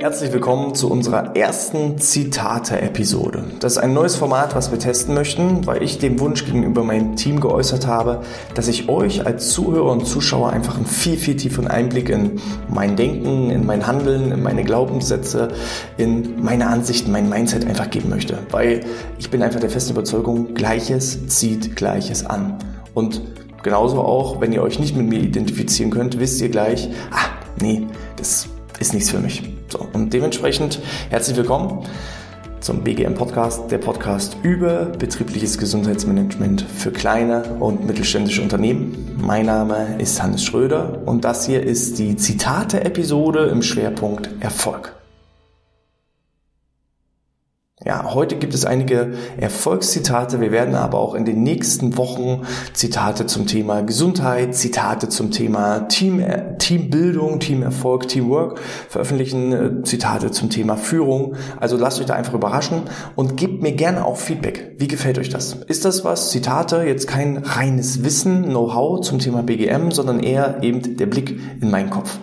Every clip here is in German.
Herzlich willkommen zu unserer ersten Zitate-Episode. Das ist ein neues Format, was wir testen möchten, weil ich den Wunsch gegenüber meinem Team geäußert habe, dass ich euch als Zuhörer und Zuschauer einfach einen viel, viel tieferen Einblick in mein Denken, in mein Handeln, in meine Glaubenssätze, in meine Ansichten, mein Mindset einfach geben möchte. Weil ich bin einfach der festen Überzeugung, Gleiches zieht Gleiches an. Und genauso auch, wenn ihr euch nicht mit mir identifizieren könnt, wisst ihr gleich, ah, nee, das ist nichts für mich. So, und dementsprechend herzlich willkommen zum BGM Podcast, der Podcast über betriebliches Gesundheitsmanagement für kleine und mittelständische Unternehmen. Mein Name ist Hannes Schröder und das hier ist die Zitate-Episode im Schwerpunkt Erfolg. Ja, heute gibt es einige Erfolgszitate. Wir werden aber auch in den nächsten Wochen Zitate zum Thema Gesundheit, Zitate zum Thema Team, Teambildung, Teamerfolg, Teamwork veröffentlichen, äh, Zitate zum Thema Führung. Also lasst euch da einfach überraschen und gebt mir gerne auch Feedback. Wie gefällt euch das? Ist das was? Zitate, jetzt kein reines Wissen, Know-how zum Thema BGM, sondern eher eben der Blick in meinen Kopf.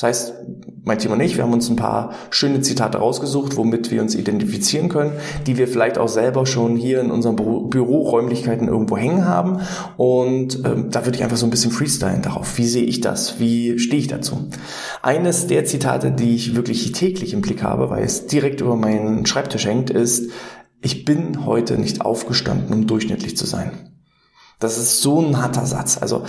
Das heißt, mein Team und ich, wir haben uns ein paar schöne Zitate rausgesucht, womit wir uns identifizieren können, die wir vielleicht auch selber schon hier in unseren Büro Büroräumlichkeiten irgendwo hängen haben. Und ähm, da würde ich einfach so ein bisschen freestylen darauf. Wie sehe ich das? Wie stehe ich dazu? Eines der Zitate, die ich wirklich täglich im Blick habe, weil es direkt über meinen Schreibtisch hängt, ist, ich bin heute nicht aufgestanden, um durchschnittlich zu sein. Das ist so ein harter Satz. Also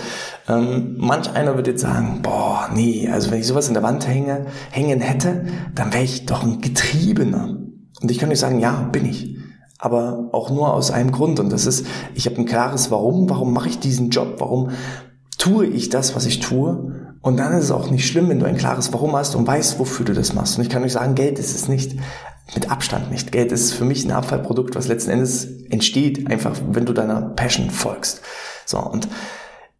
ähm, manch einer wird jetzt sagen, boah, nee, also wenn ich sowas in der Wand hänge, hängen hätte, dann wäre ich doch ein Getriebener. Und ich kann euch sagen, ja, bin ich. Aber auch nur aus einem Grund. Und das ist, ich habe ein klares Warum. Warum mache ich diesen Job? Warum tue ich das, was ich tue? Und dann ist es auch nicht schlimm, wenn du ein klares Warum hast und weißt, wofür du das machst. Und ich kann euch sagen, Geld ist es nicht. Mit Abstand nicht. Geld ist für mich ein Abfallprodukt, was letzten Endes entsteht, einfach wenn du deiner Passion folgst. So, und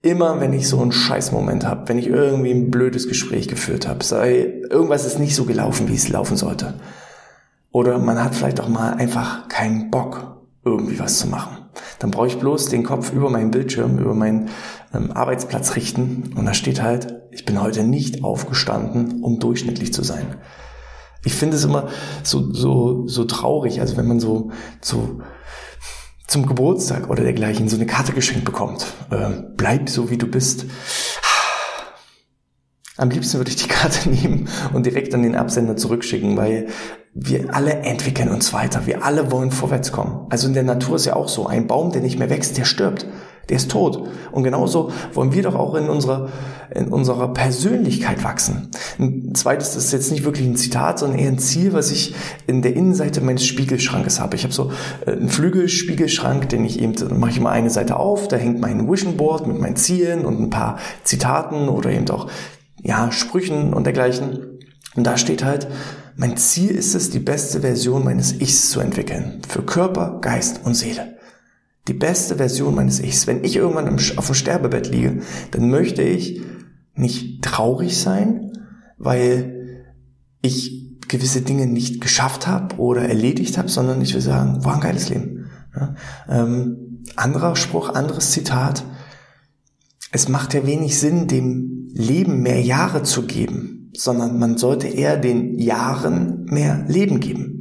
immer wenn ich so einen Scheißmoment habe, wenn ich irgendwie ein blödes Gespräch geführt habe, sei irgendwas ist nicht so gelaufen, wie es laufen sollte. Oder man hat vielleicht auch mal einfach keinen Bock, irgendwie was zu machen. Dann brauche ich bloß den Kopf über meinen Bildschirm, über meinen ähm, Arbeitsplatz richten und da steht halt, ich bin heute nicht aufgestanden, um durchschnittlich zu sein. Ich finde es immer so, so, so traurig, also wenn man so, so zum Geburtstag oder dergleichen so eine Karte geschenkt bekommt. Äh, bleib so, wie du bist. Am liebsten würde ich die Karte nehmen und direkt an den Absender zurückschicken, weil wir alle entwickeln uns weiter. Wir alle wollen vorwärts kommen. Also in der Natur ist ja auch so. Ein Baum, der nicht mehr wächst, der stirbt der ist tot. Und genauso wollen wir doch auch in unserer, in unserer Persönlichkeit wachsen. Ein zweites das ist jetzt nicht wirklich ein Zitat, sondern eher ein Ziel, was ich in der Innenseite meines Spiegelschrankes habe. Ich habe so äh, einen Flügelspiegelschrank, den ich eben, dann mache ich mal eine Seite auf, da hängt mein Vision Board mit meinen Zielen und ein paar Zitaten oder eben auch, ja, Sprüchen und dergleichen. Und da steht halt, mein Ziel ist es, die beste Version meines Ichs zu entwickeln. Für Körper, Geist und Seele die beste Version meines Ichs. Wenn ich irgendwann auf dem Sterbebett liege, dann möchte ich nicht traurig sein, weil ich gewisse Dinge nicht geschafft habe oder erledigt habe, sondern ich will sagen, war ein geiles Leben. Ja? Ähm, anderer Spruch, anderes Zitat. Es macht ja wenig Sinn, dem Leben mehr Jahre zu geben, sondern man sollte eher den Jahren mehr Leben geben.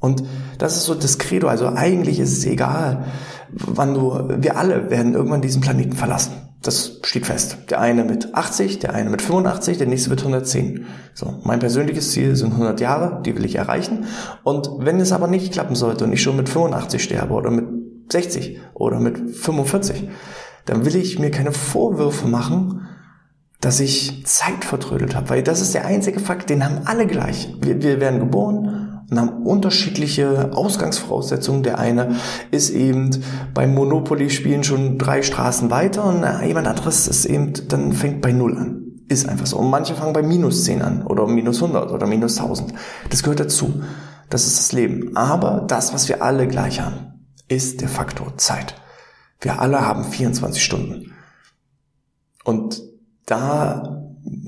Und das ist so das Credo. Also eigentlich ist es egal, wann du, wir alle werden irgendwann diesen Planeten verlassen. Das steht fest. Der eine mit 80, der eine mit 85, der nächste mit 110. So, mein persönliches Ziel sind 100 Jahre, die will ich erreichen. Und wenn es aber nicht klappen sollte und ich schon mit 85 sterbe oder mit 60 oder mit 45, dann will ich mir keine Vorwürfe machen, dass ich Zeit vertrödelt habe, weil das ist der einzige Fakt, den haben alle gleich. Wir, wir werden geboren, und haben unterschiedliche Ausgangsvoraussetzungen. Der eine ist eben beim Monopoly-Spielen schon drei Straßen weiter und jemand anderes ist eben, dann fängt bei Null an. Ist einfach so. Und manche fangen bei minus 10 an oder minus 100 oder minus 1000. Das gehört dazu. Das ist das Leben. Aber das, was wir alle gleich haben, ist der Faktor Zeit. Wir alle haben 24 Stunden. Und da,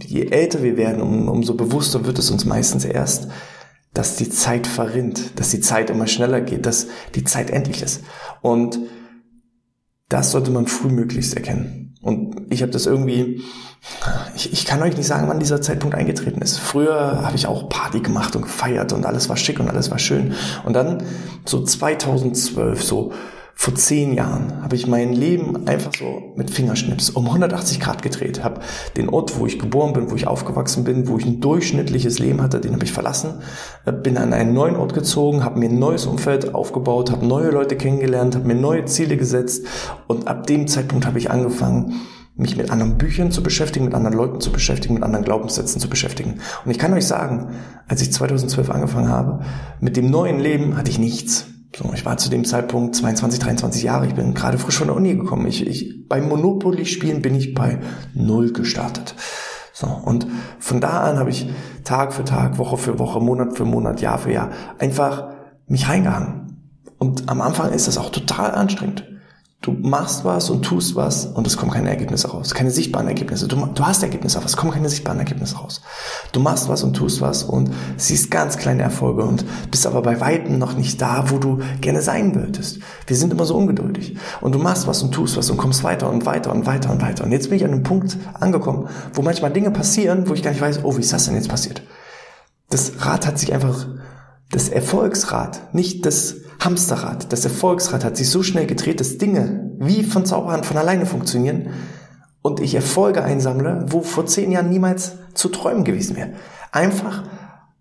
je älter wir werden, um, umso bewusster wird es uns meistens erst, dass die Zeit verrinnt, dass die Zeit immer schneller geht, dass die Zeit endlich ist. Und das sollte man frühmöglichst erkennen. Und ich habe das irgendwie, ich, ich kann euch nicht sagen, wann dieser Zeitpunkt eingetreten ist. Früher habe ich auch Party gemacht und gefeiert und alles war schick und alles war schön. Und dann so 2012, so vor zehn Jahren habe ich mein Leben einfach so mit Fingerschnips um 180 Grad gedreht. Habe den Ort, wo ich geboren bin, wo ich aufgewachsen bin, wo ich ein durchschnittliches Leben hatte, den habe ich verlassen. Äh, bin an einen neuen Ort gezogen, habe mir ein neues Umfeld aufgebaut, habe neue Leute kennengelernt, habe mir neue Ziele gesetzt und ab dem Zeitpunkt habe ich angefangen, mich mit anderen Büchern zu beschäftigen, mit anderen Leuten zu beschäftigen, mit anderen Glaubenssätzen zu beschäftigen. Und ich kann euch sagen, als ich 2012 angefangen habe, mit dem neuen Leben hatte ich nichts. So, ich war zu dem Zeitpunkt 22, 23 Jahre. Ich bin gerade frisch von der Uni gekommen. Ich, ich, beim Monopoly-Spielen bin ich bei Null gestartet. So, und von da an habe ich Tag für Tag, Woche für Woche, Monat für Monat, Jahr für Jahr einfach mich reingehangen. Und am Anfang ist das auch total anstrengend. Du machst was und tust was und es kommen keine Ergebnisse raus, keine sichtbaren Ergebnisse. Du, du hast Ergebnisse, aber es kommen keine sichtbaren Ergebnisse raus. Du machst was und tust was und siehst ganz kleine Erfolge und bist aber bei Weitem noch nicht da, wo du gerne sein würdest. Wir sind immer so ungeduldig. Und du machst was und tust was und kommst weiter und weiter und weiter und weiter. Und jetzt bin ich an einem Punkt angekommen, wo manchmal Dinge passieren, wo ich gar nicht weiß, oh, wie ist das denn jetzt passiert? Das Rad hat sich einfach, das Erfolgsrad, nicht das Hamsterrad, das Erfolgsrad hat sich so schnell gedreht, dass Dinge wie von Zauberhand von alleine funktionieren und ich Erfolge einsammle, wo vor zehn Jahren niemals zu träumen gewesen wäre. Einfach,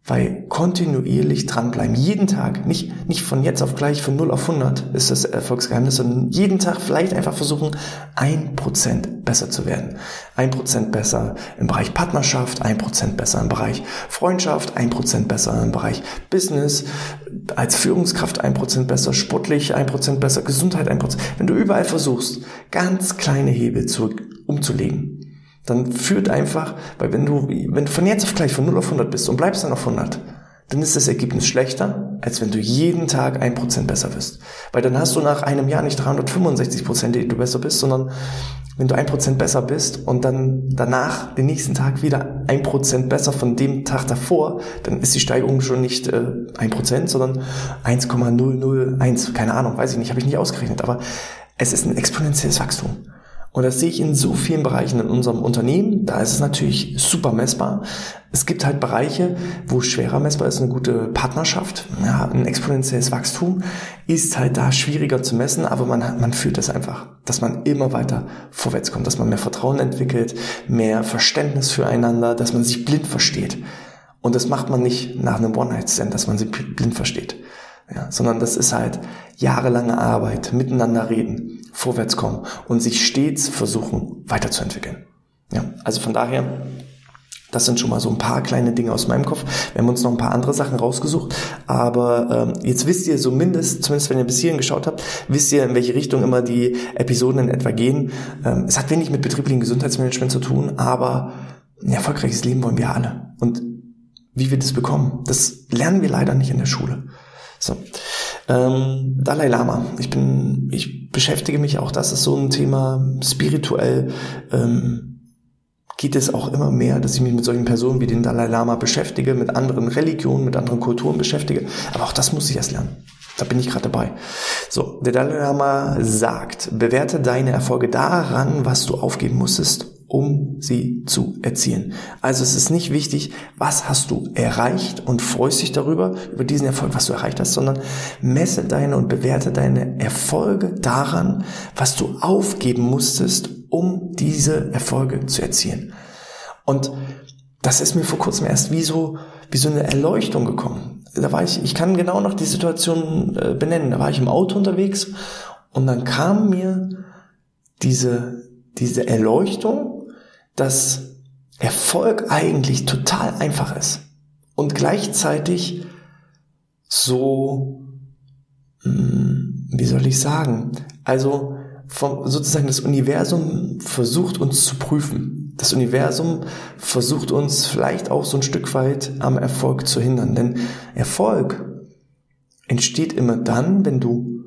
weil kontinuierlich dranbleiben, jeden Tag, nicht, nicht von jetzt auf gleich, von 0 auf 100 ist das Erfolgsgeheimnis, sondern jeden Tag vielleicht einfach versuchen, ein Prozent besser zu werden. Ein Prozent besser im Bereich Partnerschaft, ein Prozent besser im Bereich Freundschaft, ein Prozent besser im Bereich Business, als Führungskraft ein Prozent besser, sportlich ein Prozent besser, Gesundheit ein Prozent. Wenn du überall versuchst, ganz kleine Hebel zu, umzulegen, dann führt einfach, weil wenn du, wenn du von jetzt auf gleich von 0 auf 100 bist und bleibst dann auf 100, dann ist das Ergebnis schlechter, als wenn du jeden Tag ein Prozent besser wirst. Weil dann hast du nach einem Jahr nicht 365 Prozent, die du besser bist, sondern wenn du ein Prozent besser bist und dann danach den nächsten Tag wieder ein Prozent besser von dem Tag davor, dann ist die Steigerung schon nicht ein äh, Prozent, sondern 1,001. Keine Ahnung, weiß ich nicht, habe ich nicht ausgerechnet. Aber es ist ein exponentielles Wachstum. Und das sehe ich in so vielen Bereichen in unserem Unternehmen. Da ist es natürlich super messbar. Es gibt halt Bereiche, wo schwerer messbar ist. Eine gute Partnerschaft, ja, ein exponentielles Wachstum ist halt da schwieriger zu messen, aber man, man fühlt es einfach, dass man immer weiter vorwärts kommt, dass man mehr Vertrauen entwickelt, mehr Verständnis füreinander, dass man sich blind versteht. Und das macht man nicht nach einem One-Night-Stand, dass man sich blind versteht. Ja, sondern das ist halt jahrelange Arbeit, miteinander reden, vorwärts kommen und sich stets versuchen weiterzuentwickeln. Ja, also von daher, das sind schon mal so ein paar kleine Dinge aus meinem Kopf. Wir haben uns noch ein paar andere Sachen rausgesucht, aber ähm, jetzt wisst ihr zumindest, zumindest wenn ihr bis hierhin geschaut habt, wisst ihr, in welche Richtung immer die Episoden in etwa gehen. Ähm, es hat wenig mit betrieblichem Gesundheitsmanagement zu tun, aber ein erfolgreiches Leben wollen wir alle. Und wie wir das bekommen, das lernen wir leider nicht in der Schule. So. Ähm, Dalai Lama. Ich bin, ich beschäftige mich auch, das ist so ein Thema spirituell. Ähm, geht es auch immer mehr, dass ich mich mit solchen Personen wie den Dalai Lama beschäftige, mit anderen Religionen, mit anderen Kulturen beschäftige. Aber auch das muss ich erst lernen. Da bin ich gerade dabei. So, der Dalai Lama sagt, bewerte deine Erfolge daran, was du aufgeben musstest, um sie zu erzielen. Also es ist nicht wichtig, was hast du erreicht und freust dich darüber, über diesen Erfolg, was du erreicht hast, sondern messe deine und bewerte deine Erfolge daran, was du aufgeben musstest, um diese Erfolge zu erzielen. Und das ist mir vor kurzem erst wie so, wie so eine Erleuchtung gekommen. Da war ich, ich kann genau noch die Situation äh, benennen. Da war ich im Auto unterwegs und dann kam mir diese, diese Erleuchtung, dass Erfolg eigentlich total einfach ist und gleichzeitig so, hm, wie soll ich sagen, also vom, sozusagen das Universum versucht uns zu prüfen. Das Universum versucht uns vielleicht auch so ein Stück weit am Erfolg zu hindern. Denn Erfolg entsteht immer dann, wenn du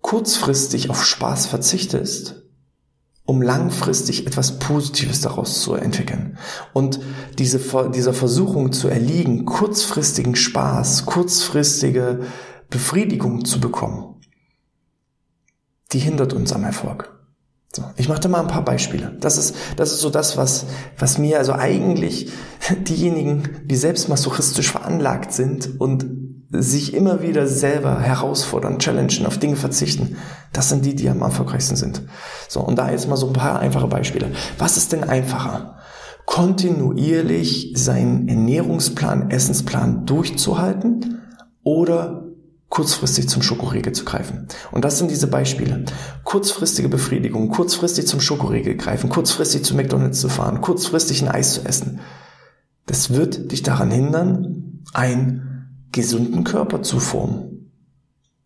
kurzfristig auf Spaß verzichtest um langfristig etwas Positives daraus zu entwickeln. Und diese, dieser Versuchung zu erliegen, kurzfristigen Spaß, kurzfristige Befriedigung zu bekommen, die hindert uns am Erfolg. So, ich mache da mal ein paar Beispiele. Das ist, das ist so das, was, was mir also eigentlich diejenigen, die selbst masochistisch veranlagt sind und sich immer wieder selber herausfordern, challengen, auf Dinge verzichten, das sind die, die am erfolgreichsten sind. So, und da jetzt mal so ein paar einfache Beispiele. Was ist denn einfacher? Kontinuierlich seinen Ernährungsplan, Essensplan durchzuhalten oder kurzfristig zum Schokoriegel zu greifen. Und das sind diese Beispiele. Kurzfristige Befriedigung, kurzfristig zum Schokoriegel greifen, kurzfristig zu McDonald's zu fahren, kurzfristig ein Eis zu essen. Das wird dich daran hindern, einen gesunden Körper zu formen.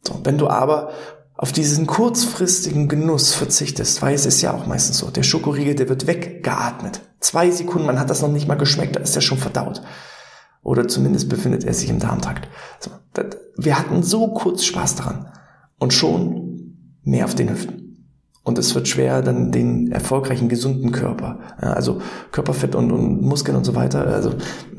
So, wenn du aber auf diesen kurzfristigen Genuss verzichtest, weil es ja auch meistens so, der Schokoriegel, der wird weggeatmet. Zwei Sekunden, man hat das noch nicht mal geschmeckt, da ist er schon verdaut. Oder zumindest befindet er sich im Darmtrakt. So, wir hatten so kurz Spaß daran. Und schon mehr auf den Hüften. Und es wird schwer, dann den erfolgreichen, gesunden Körper, also Körperfett und, und Muskeln und so weiter. Also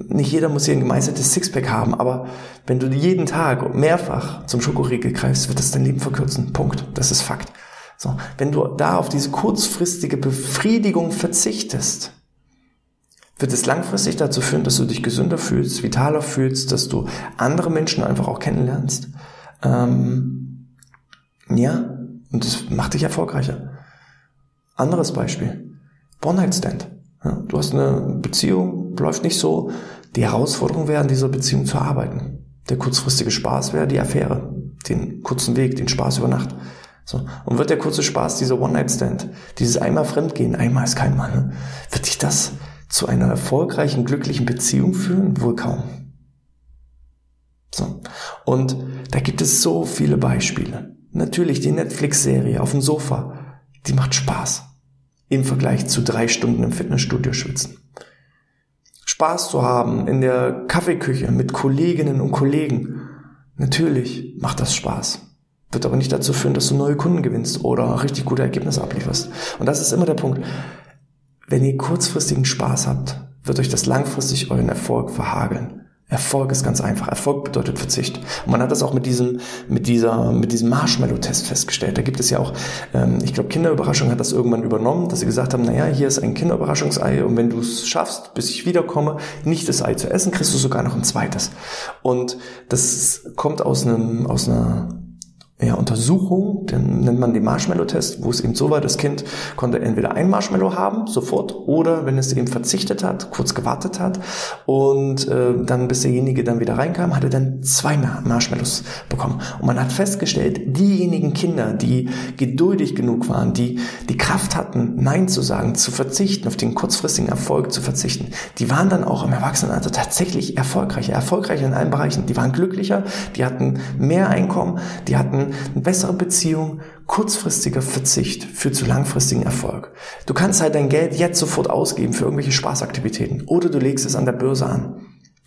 nicht jeder muss hier ein gemeißeltes Sixpack haben, aber wenn du jeden Tag mehrfach zum Schokoriegel greifst, wird das dein Leben verkürzen. Punkt. Das ist Fakt. So, wenn du da auf diese kurzfristige Befriedigung verzichtest, wird es langfristig dazu führen, dass du dich gesünder fühlst, vitaler fühlst, dass du andere Menschen einfach auch kennenlernst. Ähm, ja, und das macht dich erfolgreicher. Anderes Beispiel. One-Night-Stand. Ja, du hast eine Beziehung, läuft nicht so. Die Herausforderung wäre, an dieser Beziehung zu arbeiten. Der kurzfristige Spaß wäre die Affäre. Den kurzen Weg, den Spaß über Nacht. So. Und wird der kurze Spaß, dieser One-Night-Stand, dieses einmal Fremdgehen, einmal ist kein Mann, ne? wird dich das zu einer erfolgreichen, glücklichen Beziehung führen? Wohl kaum. So. Und da gibt es so viele Beispiele. Natürlich die Netflix-Serie auf dem Sofa, die macht Spaß. Im Vergleich zu drei Stunden im Fitnessstudio schwitzen. Spaß zu haben in der Kaffeeküche mit Kolleginnen und Kollegen. Natürlich macht das Spaß. Wird aber nicht dazu führen, dass du neue Kunden gewinnst oder richtig gute Ergebnisse ablieferst. Und das ist immer der Punkt. Wenn ihr kurzfristigen Spaß habt, wird euch das langfristig euren Erfolg verhageln. Erfolg ist ganz einfach. Erfolg bedeutet Verzicht. Und man hat das auch mit diesem, mit dieser, mit diesem Marshmallow-Test festgestellt. Da gibt es ja auch, ähm, ich glaube, Kinderüberraschung hat das irgendwann übernommen, dass sie gesagt haben, naja, hier ist ein Kinderüberraschungsei und wenn du es schaffst, bis ich wiederkomme, nicht das Ei zu essen, kriegst du sogar noch ein zweites. Und das kommt aus einem, aus einer ja, Untersuchung, den nennt man den Marshmallow-Test, wo es eben so war, das Kind konnte entweder ein Marshmallow haben, sofort, oder wenn es eben verzichtet hat, kurz gewartet hat und äh, dann, bis derjenige dann wieder reinkam, hat er dann zwei Marshmallows bekommen. Und man hat festgestellt, diejenigen Kinder, die geduldig genug waren, die die Kraft hatten, Nein zu sagen, zu verzichten, auf den kurzfristigen Erfolg zu verzichten, die waren dann auch im Erwachsenenalter tatsächlich erfolgreicher, erfolgreicher in allen Bereichen. Die waren glücklicher, die hatten mehr Einkommen, die hatten eine bessere Beziehung, kurzfristiger Verzicht führt zu langfristigen Erfolg. Du kannst halt dein Geld jetzt sofort ausgeben für irgendwelche Spaßaktivitäten oder du legst es an der Börse an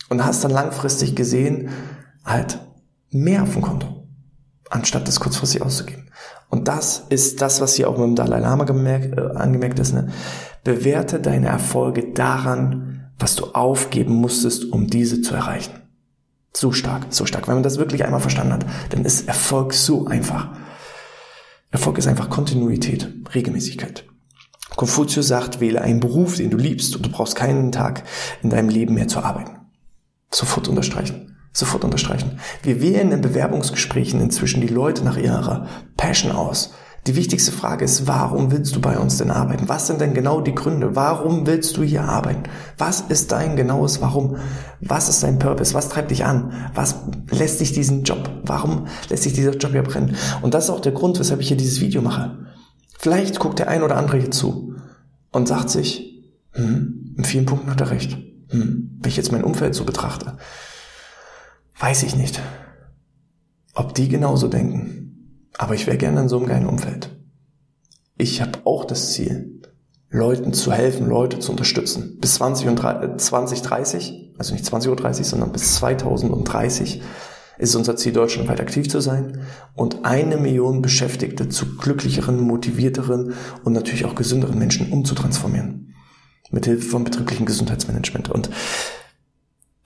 und hast dann langfristig gesehen halt mehr auf dem Konto, anstatt das kurzfristig auszugeben. Und das ist das, was hier auch mit dem Dalai Lama gemerkt, äh, angemerkt ist. Ne? Bewerte deine Erfolge daran, was du aufgeben musstest, um diese zu erreichen. So stark, so stark. Wenn man das wirklich einmal verstanden hat, dann ist Erfolg so einfach. Erfolg ist einfach Kontinuität, Regelmäßigkeit. Konfuzius sagt, wähle einen Beruf, den du liebst und du brauchst keinen Tag in deinem Leben mehr zu arbeiten. Sofort unterstreichen. Sofort unterstreichen. Wir wählen in Bewerbungsgesprächen inzwischen die Leute nach ihrer Passion aus. Die wichtigste Frage ist, warum willst du bei uns denn arbeiten? Was sind denn genau die Gründe? Warum willst du hier arbeiten? Was ist dein genaues Warum? Was ist dein Purpose? Was treibt dich an? Was lässt dich diesen Job? Warum lässt sich dieser Job hier brennen? Und das ist auch der Grund, weshalb ich hier dieses Video mache. Vielleicht guckt der ein oder andere hier zu und sagt sich, hm, in vielen Punkten hat er recht. Hm, wenn ich jetzt mein Umfeld so betrachte, weiß ich nicht, ob die genauso denken. Aber ich wäre gerne in so einem geilen Umfeld. Ich habe auch das Ziel, Leuten zu helfen, Leute zu unterstützen. Bis 20 und 2030, also nicht 20.30 Uhr, sondern bis 2030 ist unser Ziel, deutschlandweit aktiv zu sein und eine Million Beschäftigte zu glücklicheren, motivierteren und natürlich auch gesünderen Menschen umzutransformieren. Mit Hilfe von betrieblichem Gesundheitsmanagement. Und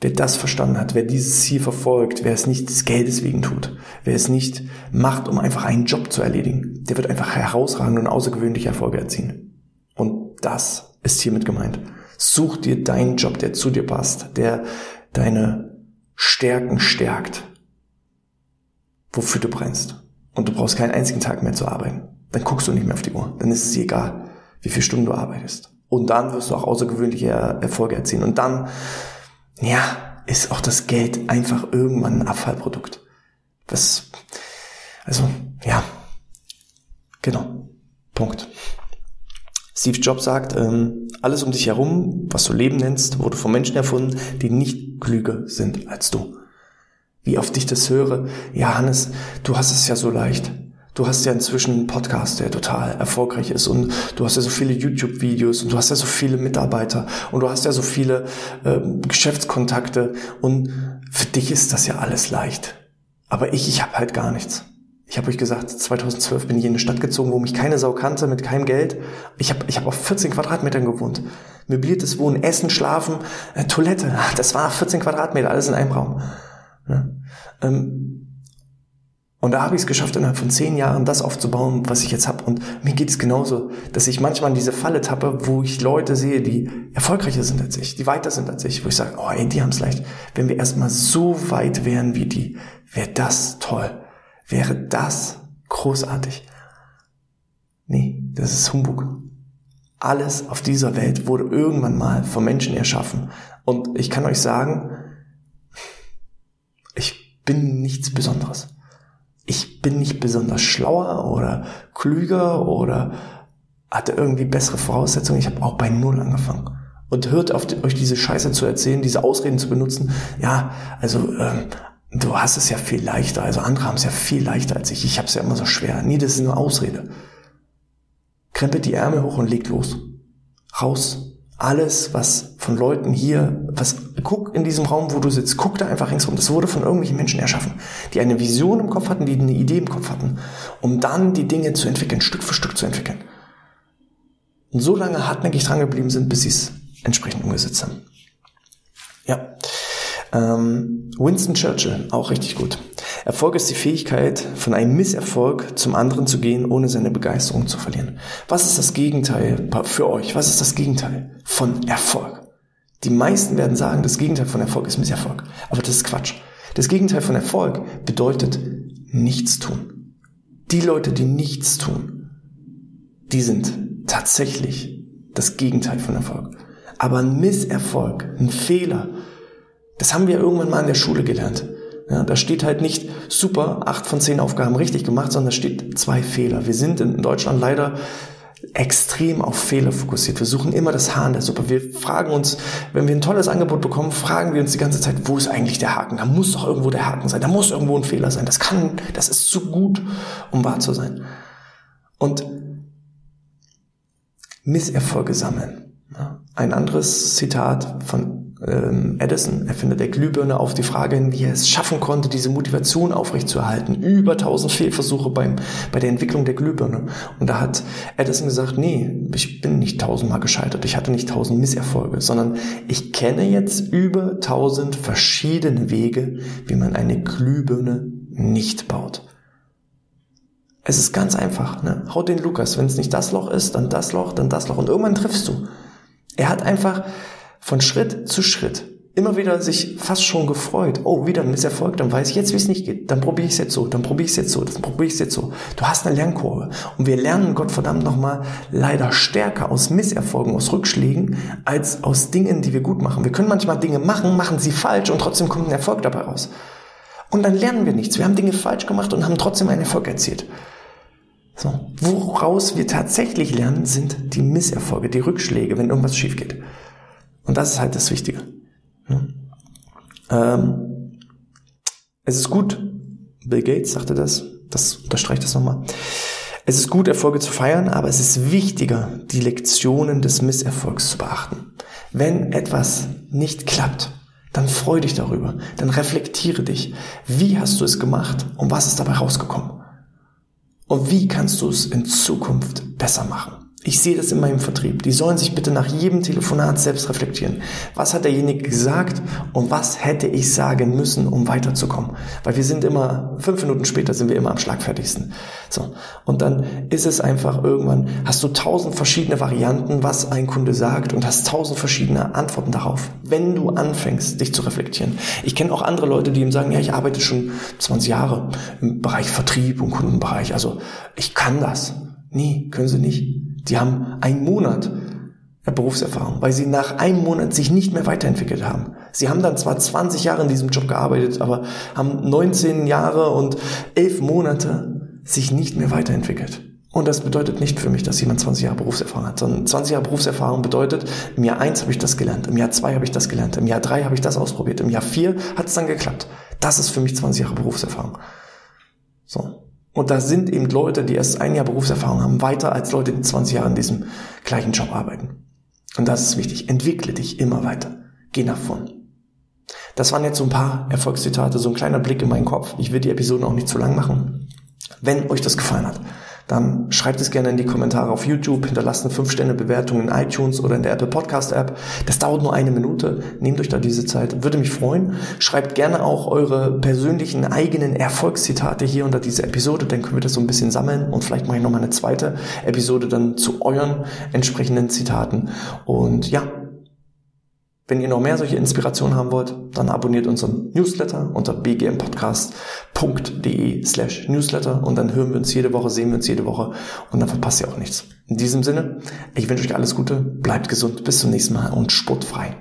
Wer das verstanden hat, wer dieses Ziel verfolgt, wer es nicht des Geldes wegen tut, wer es nicht macht, um einfach einen Job zu erledigen, der wird einfach herausragende und außergewöhnliche Erfolge erzielen. Und das ist hiermit gemeint. Such dir deinen Job, der zu dir passt, der deine Stärken stärkt, wofür du brennst. Und du brauchst keinen einzigen Tag mehr zu arbeiten. Dann guckst du nicht mehr auf die Uhr. Dann ist es dir egal, wie viele Stunden du arbeitest. Und dann wirst du auch außergewöhnliche Erfolge erzielen. Und dann ja, ist auch das Geld einfach irgendwann ein Abfallprodukt. Was, also, ja, genau, Punkt. Steve Jobs sagt, ähm, alles um dich herum, was du Leben nennst, wurde von Menschen erfunden, die nicht klüger sind als du. Wie oft ich das höre, ja Hannes, du hast es ja so leicht. Du hast ja inzwischen einen Podcast, der total erfolgreich ist und du hast ja so viele YouTube-Videos und du hast ja so viele Mitarbeiter und du hast ja so viele äh, Geschäftskontakte und für dich ist das ja alles leicht. Aber ich, ich habe halt gar nichts. Ich habe euch gesagt, 2012 bin ich in eine Stadt gezogen, wo mich keine Sau kannte, mit keinem Geld. Ich habe ich hab auf 14 Quadratmetern gewohnt. Möbliertes Wohnen, Essen, Schlafen, äh, Toilette. Das war 14 Quadratmeter, alles in einem Raum. Ja. Ähm, und da habe ich es geschafft, innerhalb von zehn Jahren das aufzubauen, was ich jetzt habe. Und mir geht es genauso, dass ich manchmal in diese Falle tappe, wo ich Leute sehe, die erfolgreicher sind als ich, die weiter sind als ich, wo ich sage, oh ey, die haben es leicht. Wenn wir erstmal so weit wären wie die, wäre das toll. Wäre das großartig. Nee, das ist Humbug. Alles auf dieser Welt wurde irgendwann mal von Menschen erschaffen. Und ich kann euch sagen, ich bin nichts Besonderes ich bin nicht besonders schlauer oder klüger oder hatte irgendwie bessere Voraussetzungen. Ich habe auch bei Null angefangen. Und hört auf euch diese Scheiße zu erzählen, diese Ausreden zu benutzen. Ja, also ähm, du hast es ja viel leichter. Also andere haben es ja viel leichter als ich. Ich habe es ja immer so schwer. Nee, das ist nur Ausrede. Krempelt die Ärmel hoch und legt los. Raus alles, was von Leuten hier, was, guck in diesem Raum, wo du sitzt, guck da einfach ringsrum. Das wurde von irgendwelchen Menschen erschaffen, die eine Vision im Kopf hatten, die eine Idee im Kopf hatten, um dann die Dinge zu entwickeln, Stück für Stück zu entwickeln. Und so lange hartnäckig dran geblieben sind, bis sie es entsprechend umgesetzt haben. Ja. Ähm, Winston Churchill, auch richtig gut. Erfolg ist die Fähigkeit, von einem Misserfolg zum anderen zu gehen, ohne seine Begeisterung zu verlieren. Was ist das Gegenteil für euch? Was ist das Gegenteil von Erfolg? Die meisten werden sagen, das Gegenteil von Erfolg ist Misserfolg. Aber das ist Quatsch. Das Gegenteil von Erfolg bedeutet nichts tun. Die Leute, die nichts tun, die sind tatsächlich das Gegenteil von Erfolg. Aber ein Misserfolg, ein Fehler, das haben wir irgendwann mal in der Schule gelernt. Ja, da steht halt nicht super, acht von zehn Aufgaben richtig gemacht, sondern da steht zwei Fehler. Wir sind in Deutschland leider extrem auf Fehler fokussiert. Wir suchen immer das Haar in der Suppe. Wir fragen uns, wenn wir ein tolles Angebot bekommen, fragen wir uns die ganze Zeit, wo ist eigentlich der Haken? Da muss doch irgendwo der Haken sein. Da muss irgendwo ein Fehler sein. Das kann, das ist zu gut, um wahr zu sein. Und Misserfolge sammeln. Ein anderes Zitat von ähm, Edison, Erfinder der Glühbirne, auf die Frage hin, wie er es schaffen konnte, diese Motivation aufrechtzuerhalten. Über 1000 Fehlversuche beim, bei der Entwicklung der Glühbirne. Und da hat Edison gesagt, nee, ich bin nicht tausendmal gescheitert, ich hatte nicht tausend Misserfolge, sondern ich kenne jetzt über tausend verschiedene Wege, wie man eine Glühbirne nicht baut. Es ist ganz einfach. Ne? Haut den Lukas. Wenn es nicht das Loch ist, dann das Loch, dann das Loch. Und irgendwann triffst du. Er hat einfach von Schritt zu Schritt immer wieder sich fast schon gefreut. Oh, wieder ein Misserfolg, dann weiß ich jetzt, wie es nicht geht. Dann probiere ich es jetzt so, dann probiere ich es jetzt so, dann probiere ich es jetzt so. Du hast eine Lernkurve. Und wir lernen Gott verdammt nochmal leider stärker aus Misserfolgen, aus Rückschlägen, als aus Dingen, die wir gut machen. Wir können manchmal Dinge machen, machen sie falsch und trotzdem kommt ein Erfolg dabei raus. Und dann lernen wir nichts. Wir haben Dinge falsch gemacht und haben trotzdem einen Erfolg erzielt. So. Woraus wir tatsächlich lernen, sind die Misserfolge, die Rückschläge, wenn irgendwas schief geht. Und das ist halt das Wichtige. Ähm, es ist gut, Bill Gates sagte das, das unterstreicht das nochmal. Es ist gut, Erfolge zu feiern, aber es ist wichtiger, die Lektionen des Misserfolgs zu beachten. Wenn etwas nicht klappt, dann freu dich darüber, dann reflektiere dich. Wie hast du es gemacht und was ist dabei rausgekommen? Und wie kannst du es in Zukunft besser machen? Ich sehe das in meinem Vertrieb. Die sollen sich bitte nach jedem Telefonat selbst reflektieren. Was hat derjenige gesagt und was hätte ich sagen müssen, um weiterzukommen? Weil wir sind immer, fünf Minuten später sind wir immer am schlagfertigsten. So. Und dann ist es einfach irgendwann, hast du tausend verschiedene Varianten, was ein Kunde sagt und hast tausend verschiedene Antworten darauf. Wenn du anfängst, dich zu reflektieren. Ich kenne auch andere Leute, die ihm sagen, ja, ich arbeite schon 20 Jahre im Bereich Vertrieb und Kundenbereich. Also ich kann das. Nee, können sie nicht. Die haben einen Monat Berufserfahrung, weil sie nach einem Monat sich nicht mehr weiterentwickelt haben. Sie haben dann zwar 20 Jahre in diesem Job gearbeitet, aber haben 19 Jahre und 11 Monate sich nicht mehr weiterentwickelt. Und das bedeutet nicht für mich, dass jemand 20 Jahre Berufserfahrung hat, sondern 20 Jahre Berufserfahrung bedeutet, im Jahr 1 habe ich das gelernt, im Jahr 2 habe ich das gelernt, im Jahr 3 habe ich das ausprobiert, im Jahr 4 hat es dann geklappt. Das ist für mich 20 Jahre Berufserfahrung. So. Und da sind eben Leute, die erst ein Jahr Berufserfahrung haben, weiter als Leute, die 20 Jahre in diesem gleichen Job arbeiten. Und das ist wichtig. Entwickle dich immer weiter. Geh nach vorn. Das waren jetzt so ein paar Erfolgszitate, so ein kleiner Blick in meinen Kopf. Ich will die Episoden auch nicht zu lang machen. Wenn euch das gefallen hat, dann schreibt es gerne in die Kommentare auf YouTube, hinterlasst eine 5-Sterne-Bewertung in iTunes oder in der Apple Podcast App. Das dauert nur eine Minute. Nehmt euch da diese Zeit. Würde mich freuen. Schreibt gerne auch eure persönlichen eigenen Erfolgszitate hier unter diese Episode, dann können wir das so ein bisschen sammeln und vielleicht mache ich nochmal eine zweite Episode dann zu euren entsprechenden Zitaten. Und ja, wenn ihr noch mehr solche Inspirationen haben wollt, dann abonniert unseren Newsletter unter bgmpodcast.de slash Newsletter und dann hören wir uns jede Woche, sehen wir uns jede Woche und dann verpasst ihr auch nichts. In diesem Sinne, ich wünsche euch alles Gute, bleibt gesund, bis zum nächsten Mal und sportfrei.